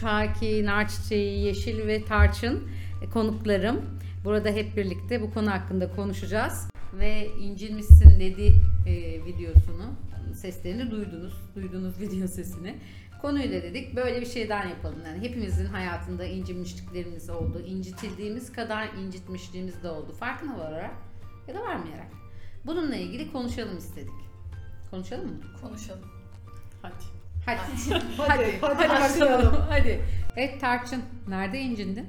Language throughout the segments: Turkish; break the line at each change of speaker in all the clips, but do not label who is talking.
Şaki, Narçiçeği, Yeşil ve Tarçın e, konuklarım. Burada hep birlikte bu konu hakkında konuşacağız. Ve incinmişsin dedi e, videosunu, seslerini duydunuz. Duydunuz video sesini. Konuyla dedik böyle bir şeyden yapalım. Yani hepimizin hayatında incinmişliklerimiz oldu. İncitildiğimiz kadar incitmişliğimiz de oldu. Farkına vararak ya da varmayarak. Bununla ilgili konuşalım istedik. Konuşalım mı?
Konuşalım. Hadi.
Hadi.
Hadi, hadi
bakalım.
başlayalım.
Hadi. Evet Tarçın, nerede incindin?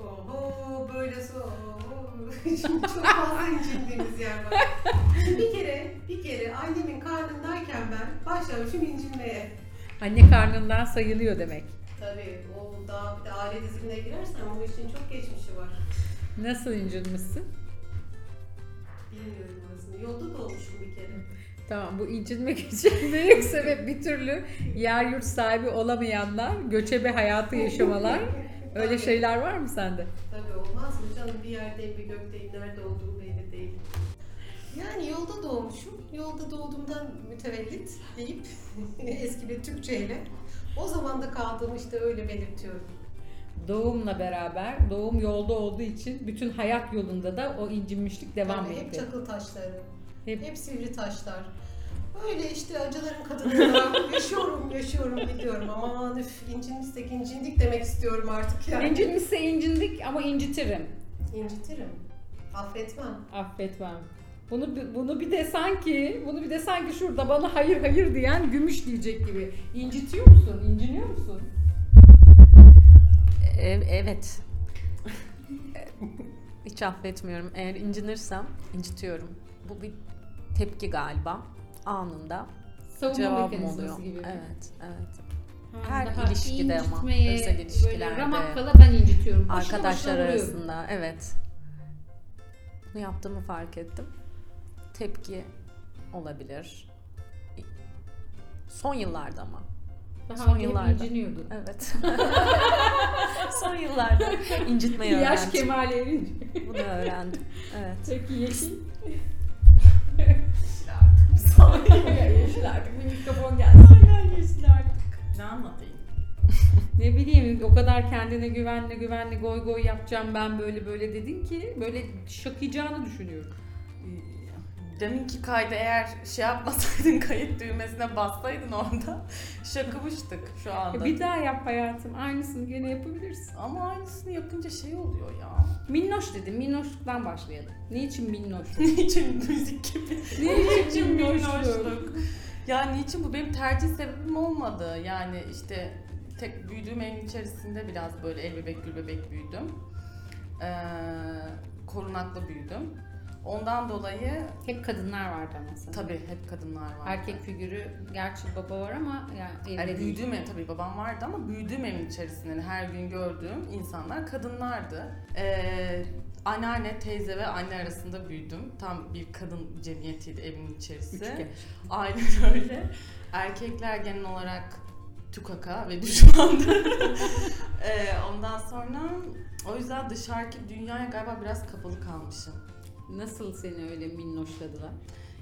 Oho böyle so. Şimdi çok fazla incindiğimiz yer var. Şimdi bir kere, bir kere annemin karnındayken ben başlamışım incinmeye.
Anne karnından sayılıyor demek.
Tabii o daha bir de aile dizimine girersen bu işin çok geçmişi var.
Nasıl incinmişsin?
Bilmiyorum orasını. Yolda doğmuşum bir kere.
Tamam bu incinmek için büyük sebep bir türlü yer yurt sahibi olamayanlar, göçebe hayatı yaşamalar. Öyle şeyler var mı sende?
Tabii olmaz mı canım? Bir yerdeyim, bir gökteyim. Nerede olduğum belli değil. Yani yolda doğmuşum. Yolda doğduğumdan mütevellit deyip eski bir Türkçeyle o zaman da kaldığımı işte öyle belirtiyorum.
Doğumla beraber, doğum yolda olduğu için bütün hayat yolunda da o incinmişlik devam
Tabii hep
etti.
çakıl taşları,
Hep-
hep, sivri taşlar. Öyle işte acıların kadınıyla yaşıyorum, yaşıyorum biliyorum. Aman üf incinmişsek incindik demek istiyorum artık yani.
İncinmişse incindik ama incitirim.
İncitirim. Affetmem.
Affetmem. Bunu bunu bir de sanki bunu bir de sanki şurada bana hayır hayır diyen gümüş diyecek gibi. İncitiyor musun? İnciniyor musun?
E- evet. Hiç affetmiyorum. Eğer incinirsem incitiyorum. Bu bir tepki galiba. Anında
Savunma
cevabım oluyor.
gibi.
Evet, evet.
Ha,
Her ilişkide ama, özel ilişkilerde.
Böyle ramakkala ben incitiyorum. Başına
Arkadaşlar arasında evet. Bunu yaptığımı fark ettim. Tepki olabilir. Son yıllarda ama.
Daha
Son yıllarda.
inciniyordun.
Evet. Son yıllarda incitmeyi
Yaş
öğrendim.
kemale erince.
Bunu öğrendim. Evet.
Peki yeşil.
Yeşil
yeşil artık bir mikrofon gelsin.
artık. Ne anlatayım?
Ne bileyim o kadar kendine güvenli güvenli goy goy yapacağım ben böyle böyle dedin ki böyle şakayacağını düşünüyorum.
Deminki kaydı eğer şey yapmasaydın kayıt düğmesine bassaydın orada şakımıştık şu anda.
Bir daha yap hayatım. Aynısını gene yapabilirsin.
Ama aynısını yapınca şey oluyor ya.
Minnoş dedim. Minnoşluktan başlayalım. Niçin minnoşluk?
Niçin müzik gibi?
Niçin
minnoşluk? Ya niçin bu benim tercih sebebim olmadı. Yani işte tek büyüdüğüm evin içerisinde biraz böyle el bebek gül bebek büyüdüm. Ee, korunaklı büyüdüm. Ondan dolayı
Hep kadınlar vardı sana.
tabii hep kadınlar vardı.
Erkek figürü gerçi baba var ama yani
Yani büyüdüğüm ev tabii babam vardı ama büyüdüğüm evin içerisinde hani her gün gördüğüm insanlar kadınlardı. Ee, anneanne, teyze ve anne arasında büyüdüm. Tam bir kadın cemiyetiydi evin içerisi.
Üçgen.
Aynen öyle. Erkekler genel olarak tukaka ve düşmandı. Ee, ondan sonra o yüzden dışarıki dünyaya galiba biraz kapalı kalmışım.
Nasıl seni öyle minnoşladılar?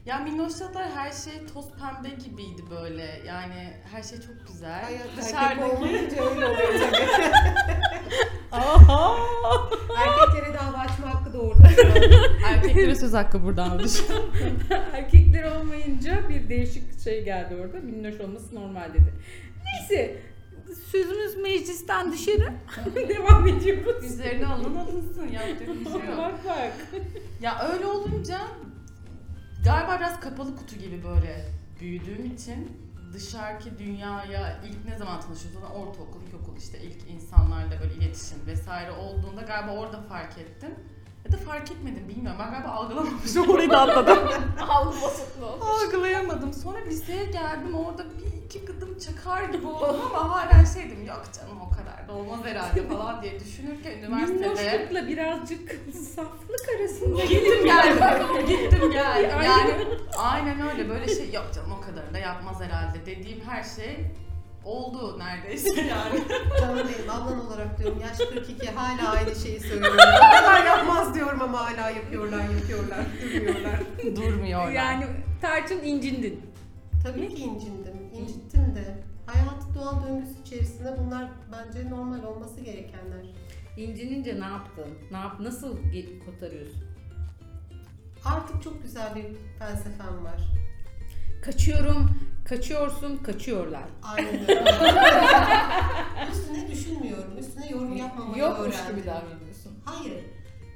Ya minnoşladılar her şey toz pembe gibiydi böyle. Yani her şey çok güzel.
Hayat erkek
Dışarıdaki
olmayınca öyle oluyor tabii.
Aha!
Erkeklere dava açma hakkı doğurdu.
erkeklere söz hakkı buradan almış.
Erkekler olmayınca bir değişik şey geldi orada. Minnoş olması normal dedi. Neyse. Sözümüz meclisten dışarı. Devam ediyoruz.
Üzerine alın alınsın yapacak bir şey yok.
bak bak.
Ya öyle olunca galiba biraz kapalı kutu gibi böyle büyüdüğüm için dışarıki dünyaya ilk ne zaman tanışıyorsun? Ortaokul, ilkokul işte ilk insanlarla böyle iletişim vesaire olduğunda galiba orada fark ettim. Ya da fark etmedim bilmiyorum. Ben galiba algılamamışım. Orayı da atladım.
Algı.
Algılayamadım. Sonra liseye geldim. Orada bir iki gıdım çakar gibi oldum ama hala şeydim yok canım o kadar da olmaz herhalde falan diye düşünürken üniversitede
Minnoşlukla birazcık saflık arasında
gittim geldim. Gittim geldim. Yani aynen öyle böyle şey yok canım o kadar da yapmaz herhalde dediğim her şey oldu neredeyse yani.
Canım benim ablan olarak diyorum yaş 42 hala aynı şeyi söylüyorum. Hala yapmaz diyorum ama hala yapıyorlar yapıyorlar durmuyorlar.
Durmuyorlar.
Yani tarçın incindin.
Tabii ki incindim. İncittim de. Hayat hayatı doğal döngüsü içerisinde bunlar bence normal olması gerekenler.
İncinince ne yaptın? Ne yap nasıl ge- kotarıyorsun?
Artık çok güzel bir felsefem var.
Kaçıyorum, kaçıyorsun, kaçıyorlar.
Aynen öyle. üstüne düşünmüyorum. Üstüne yorum yapmamayı
Yokmuş
öğrendim.
gibi davranıyorsun.
Hayır.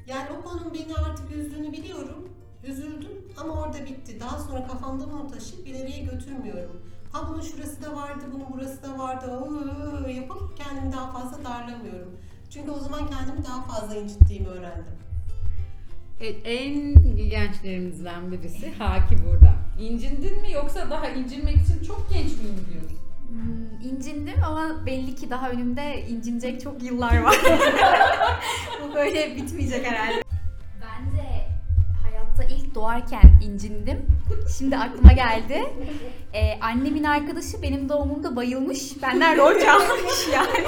Yani o konunun beni artık üzdüğünü biliyorum. Üzüldüm ama orada bitti. Daha sonra kafamda bunu taşıyıp ileriye götürmüyorum. Ha bunun şurası da vardı, bunun burası da vardı. Oo, yapıp kendimi daha fazla darlamıyorum. Çünkü o zaman kendimi daha fazla incittiğimi öğrendim.
Evet, en gençlerimizden birisi Haki burada. İncindin mi yoksa daha incinmek için çok genç miyim diyorsun?
Hmm, incindim ama belli ki daha önümde incinecek çok yıllar var. Bu böyle bitmeyecek herhalde. Doğarken incindim. Şimdi aklıma geldi. Ee, annemin arkadaşı benim doğumumda bayılmış. Benden rol çalmış yani.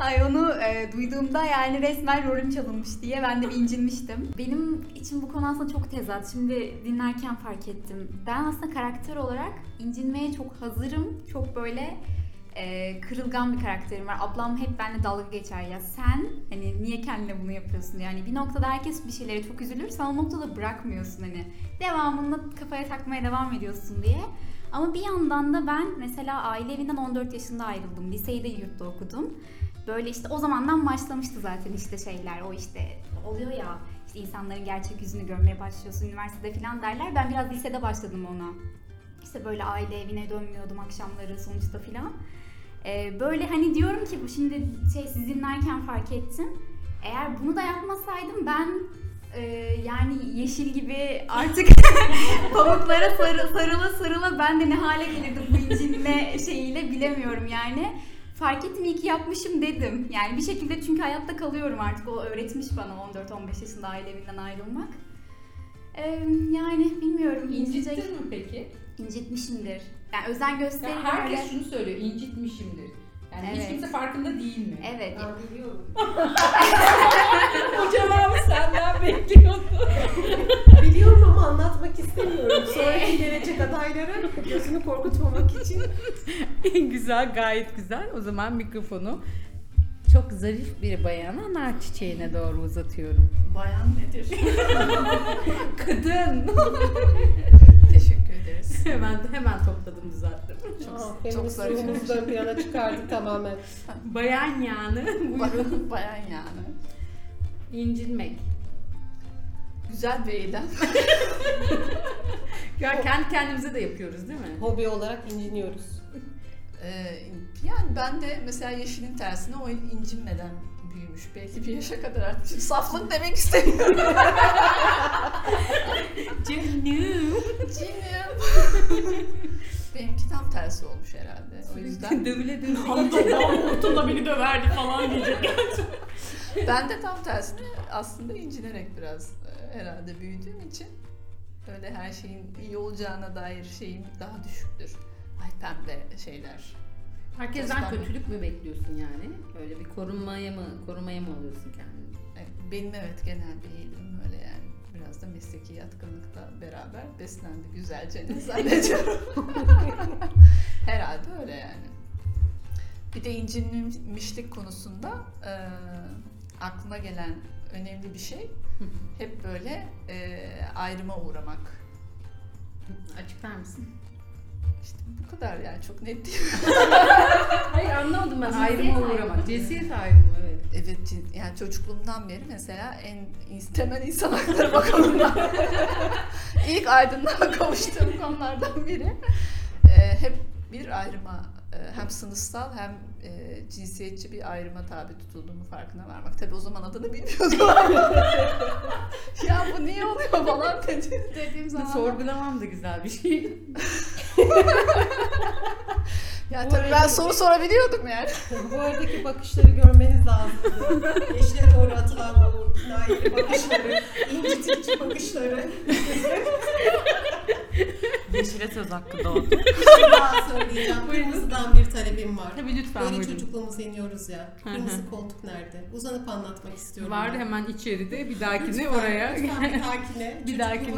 Ay onu e, duyduğumda yani resmen rolüm çalınmış diye ben de bir incinmiştim. Benim için bu konu aslında çok tezat. Şimdi dinlerken fark ettim. Ben aslında karakter olarak incinmeye çok hazırım. Çok böyle e, kırılgan bir karakterim var. Ablam hep benimle dalga geçer ya sen hani niye kendine bunu yapıyorsun. Yani bir noktada herkes bir şeylere çok üzülür. Sen o noktada bırakmıyorsun hani. Devamında kafaya takmaya devam ediyorsun diye. Ama bir yandan da ben mesela aile evinden 14 yaşında ayrıldım. Liseyi de yurtta okudum. Böyle işte o zamandan başlamıştı zaten işte şeyler. O işte oluyor ya işte insanların gerçek yüzünü görmeye başlıyorsun üniversitede falan derler. Ben biraz lisede başladım ona. İşte böyle aile evine dönmüyordum akşamları sonuçta filan. Ee, böyle hani diyorum ki şimdi şey siz dinlerken fark ettim. Eğer bunu da yapmasaydım ben e, yani yeşil gibi artık pamuklara sarı, sarıla sarıla ben de ne hale gelirdim bu incinme şeyiyle bilemiyorum yani. Fark ettim iyi ki yapmışım dedim. Yani bir şekilde çünkü hayatta kalıyorum artık. O öğretmiş bana 14-15 yaşında aile evinden ayrılmak. Ee, yani bilmiyorum. incitecek-
İncittin mi peki?
incitmişimdir. Yani özen gösterir
Ya herkes
öyle.
şunu söylüyor, incitmişimdir. Yani hiç
Evet.
kimse farkında değil mi?
Evet.
Ben biliyorum.
O cevabı senden bekliyordum.
biliyorum ama anlatmak istemiyorum. Sonraki gelecek adaylara gözünü korkutmamak için.
güzel, gayet güzel. O zaman mikrofonu çok zarif bir bayana nar çiçeğine doğru uzatıyorum.
Bayan nedir?
Kadın.
Teşekkür ederiz.
hemen hemen topladım düzelttim.
Çok,
Aa,
çok zarif.
ruhumuzu ön plana çıkardık tamamen.
Bayan yani. Buyurun.
Bayan, yani.
İncinmek.
Güzel bir eylem.
Ya kendi kendimize de yapıyoruz değil mi?
Hobi olarak inciniyoruz.
Ee, yani ben de mesela yeşilin tersine o incinmeden büyümüş. Belki bir yaşa kadar artık. Şimdi saflık demek istemiyorum.
Canım.
Cinim. Benimki tam tersi olmuş herhalde. O yüzden
dövüle dövüle.
Hortumla beni döverdi falan diyecek. ben de tam tersine aslında incinerek biraz e, herhalde büyüdüğüm için öyle her şeyin iyi olacağına dair şeyim daha düşüktür. Ay pembe şeyler.
Herkesten kötülük mü bekliyorsun yani? Öyle bir korunmaya mı, korumaya mı alıyorsun kendini?
E, Benim evet genel bir eğilimim öyle yani. Biraz da mesleki yatkınlıkla beraber beslendi güzelce zannediyorum. Herhalde öyle yani. Bir de incinmişlik konusunda e, aklıma gelen önemli bir şey hep böyle e, ayrıma uğramak.
Açıklar mısın?
İşte bu kadar yani çok net değil.
Hayır anlamadım ben. Ayrıma uğramak. Cinsiyet ayrımı evet.
Evet yani çocukluğumdan beri mesela en temel insan hakları bakımından ilk aydınlığa kavuştuğum konulardan biri Ee, hep bir ayrıma e, hem sınıfsal hem e, cinsiyetçi bir ayrıma tabi tutulduğumu farkına varmak. Tabi o zaman adını bilmiyordum. ya bu niye oluyor falan dedi, dediğim zaman.
Sorgulamam da güzel bir şey.
Ya tabii ben soru sorabiliyordum yani.
Bu aradaki bakışları görmeniz lazım. Yeşile doğru atılan o kinayeli bakışları, incitici bakışları.
Yeşile söz hakkı doğdu.
Bir daha söyleyeceğim. Kırmızıdan bir talebim var.
Tabii lütfen
Böyle
buyurun.
çocukluğumuza iniyoruz ya.
Hı hı.
Kırmızı koltuk nerede? Uzanıp anlatmak istiyorum.
Var
ben.
hemen içeride bir dahakine
Lütfen,
oraya.
Lütfen bir dahakine.
Bir dahakine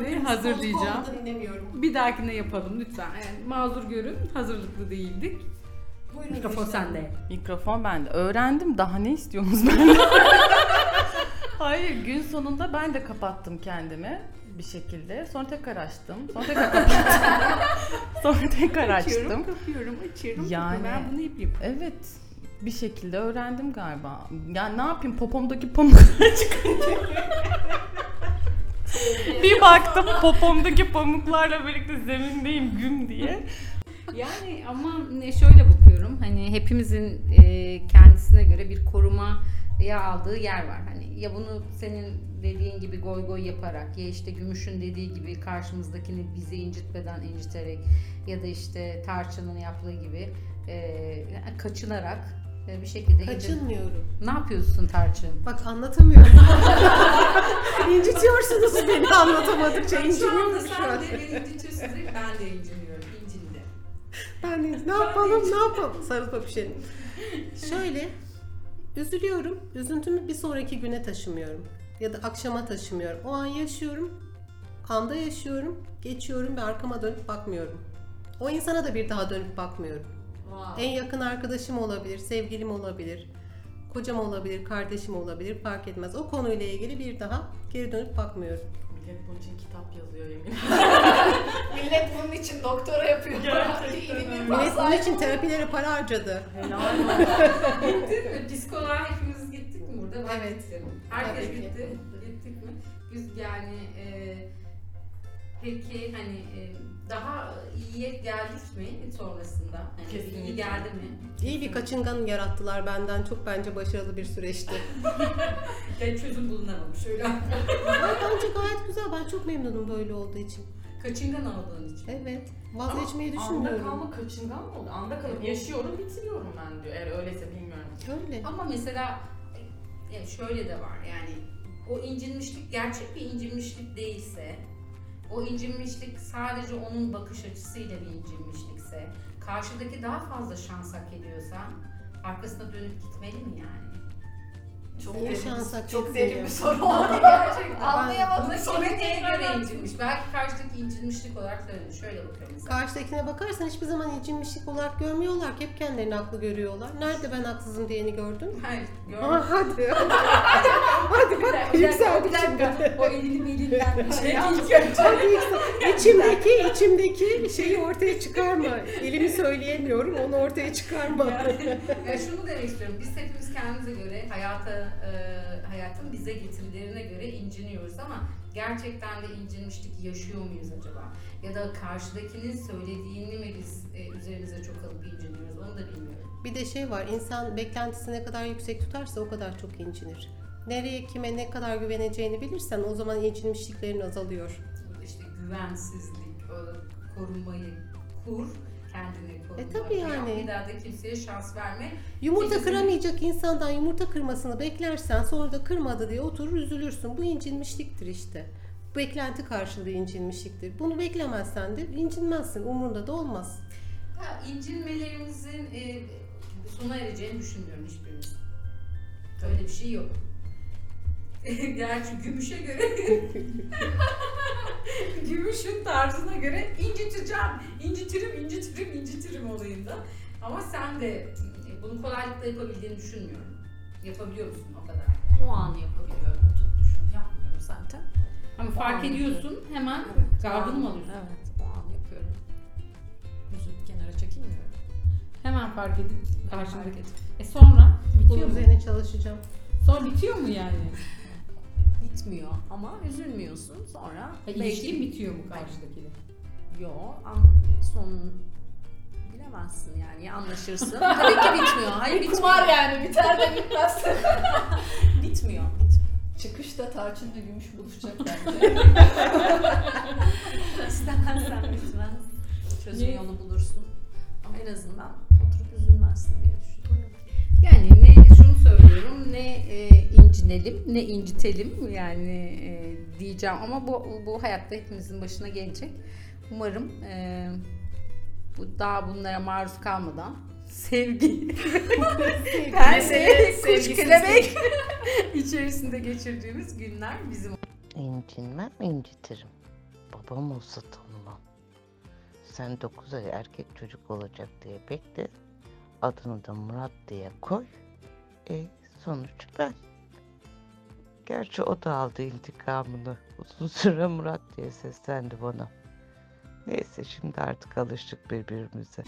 olmadan inemiyorum.
Bir dahakine yapalım lütfen. Yani mazur görün. Hazırlıklı değildik.
Buyurun
Mikrofon
Gülşen.
sende.
Mikrofon bende. Öğrendim. Daha ne istiyorsunuz benden? Hayır, gün sonunda ben de kapattım kendimi bir şekilde. Sonra tekrar açtım. Sonra tekrar kapattım. Sonra tekrar açtım.
kapıyorum, açıyorum.
Yani-
Ben bunu yapayım.
Evet. Bir şekilde öğrendim galiba. Yani ne yapayım popomdaki pamuklar çıkınca. bir baktım popomdaki pamuklarla birlikte zemindeyim güm diye.
Yani ama şöyle bakıyorum hani hepimizin e, kendisine göre bir korumaya aldığı yer var. Hani ya bunu senin dediğin gibi goy goy yaparak ya işte Gümüş'ün dediği gibi karşımızdakini bizi incitmeden inciterek ya da işte Tarçın'ın yaptığı gibi e, kaçınarak e, bir şekilde incit-
Kaçınmıyorum.
Ne yapıyorsun Tarçın?
Bak anlatamıyorum. İncitiyorsunuz beni anlatamadıkça. İnciniyorum şu an.
beni incitiyorsun ben de inciniyorum. İncindi.
Ben de, ne yapalım ne yapalım sarılıp öpüşelim. Şöyle üzülüyorum. Üzüntümü bir sonraki güne taşımıyorum. Ya da akşama taşımıyorum. O an yaşıyorum. Anda yaşıyorum. Geçiyorum ve arkama dönüp bakmıyorum. O insana da bir daha dönüp bakmıyorum. En yakın arkadaşım olabilir, sevgilim olabilir, kocam olabilir, kardeşim olabilir fark etmez. O konuyla ilgili bir daha geri dönüp bakmıyorum.
Millet bunun için kitap yazıyor yemin
Millet bunun için doktora yapıyor.
Gerçekten öyle.
Millet bunun için terapilere para harcadı.
Helal olsun.
Gittin mi? Psikoloğa hepimiz gittik mi burada? Ben
Evet.
gittim. Herkes
Tabii ki.
gitti. Gittik mi? Biz yani e, peki hani e, daha iyiye geldik mi sonrasında? Hani
Kesinlikle.
iyi geldi mi?
İyi bir kaçıngan yarattılar benden. Çok bence başarılı bir süreçti.
Ben çözüm bulunamamış öyle.
Ay, bence gayet güzel. Ben çok memnunum böyle olduğu için.
Kaçıngan olduğun için.
Evet. Vazgeçmeyi
Anda
düşünmüyorum.
kalma kaçıngan mı oldu? Anda kalıp yaşıyorum bitiriyorum ben diyor. Eğer öyleyse bilmiyorum.
Öyle.
Ama mesela e, şöyle de var yani o incinmişlik gerçek bir incinmişlik değilse o incinmişlik sadece onun bakış açısıyla bir incinmişlikse karşıdaki daha fazla şans hak ediyorsa arkasına dönüp gitmeli mi yani?
Çok
Niye
derin,
şans hak
çok derin bir soru oldu gerçekten. Anlayamadım.
kime neye göre incinmiş? Belki karşıdaki incinmişlik olarak söyledi. Şöyle bakıyorum mesela.
Karşıdakine bakarsan hiçbir zaman incinmişlik olarak görmüyorlar ki. Hep kendilerini haklı görüyorlar. Nerede ben haksızım diyeni gördün?
Hayır,
Aa,
görmüş.
hadi. hadi bak yükseldik şimdi.
O elini belinden bir şey
Hadi yüksel- İçimdeki, içimdeki şeyi ortaya çıkarma. Elimi söyleyemiyorum, onu ortaya çıkarma.
Ya şunu demek istiyorum. Biz hepimiz kendimize göre hayata, e, hayatın bize getirilerine göre inciniyoruz ama gerçekten de incinmişlik yaşıyor muyuz acaba? Ya da karşıdakinin söylediğini mi biz e, üzerimize çok alıp inciniyoruz onu da bilmiyorum.
Bir de şey var, insan beklentisi ne kadar yüksek tutarsa o kadar çok incinir. Nereye, kime ne kadar güveneceğini bilirsen o zaman incinmişliklerin azalıyor.
İşte güvensizlik, korunmayı kur, kendini koru.
E tabii yani.
Bir daha da kimseye şans verme.
Yumurta
Kesinlikle.
kıramayacak insandan yumurta kırmasını beklersen sonra da kırmadı diye oturur üzülürsün. Bu incinmişliktir işte. Beklenti karşılığı incinmişliktir. Bunu beklemezsen de incinmezsin. Umrunda da olmaz.
Ya, incinmelerimizin e, sona ereceğini düşünmüyorum hiçbirimiz. Öyle bir şey yok. Gerçi gümüşe göre gümüşün tarzına göre inciteceğim, incitirim, incitirim, incitirim olayında. Ama sen de e, bunu kolaylıkla yapabildiğini düşünmüyorum. Yapabiliyor musun o kadar?
O an yapabiliyorum. Oturup düşünüp yapmıyorum zaten.
Ama
O
fark ediyorsun hemen
Evet.
gardını mı alıyorsun?
Evet, o an yapıyorum. Üzülüp kenara çekilmiyorum.
Hemen fark edip
edip.
E sonra
Bunun
bitiyor mu?
üzerine çalışacağım.
Sonra bitiyor mu yani?
Bitmiyor ama üzülmüyorsun sonra.
E, İlişkin bitiyor mu karşıdakiyle?
Yo, son bilemezsin yani ya anlaşırsın. Tabii ki bitmiyor. Hayır bitmiyor.
yani biter de bitmez.
Bitmiyor.
Çıkışta Tarçın'la Gümüş buluşacak bence.
İstemezsen bitmez. Çözüm
Niye?
yolu bulursun. Ama en azından oturup üzülmezsin diye düşünüyorum.
Yani söylüyorum ne e, incinelim ne incitelim yani e, diyeceğim ama bu bu hayatta hepimizin başına gelecek. Umarım e, bu daha bunlara maruz kalmadan sevgi her şeye kuş
sevgisizlik.
kelebek içerisinde geçirdiğimiz günler bizim
İncinmem incitirim. Babam olsa tanımam. Sen 9 ay erkek çocuk olacak diye bekle. Adını da Murat diye koy. E sonuç ben. Gerçi o da aldı intikamını. Uzun süre Murat diye seslendi bana. Neyse şimdi artık alıştık birbirimize.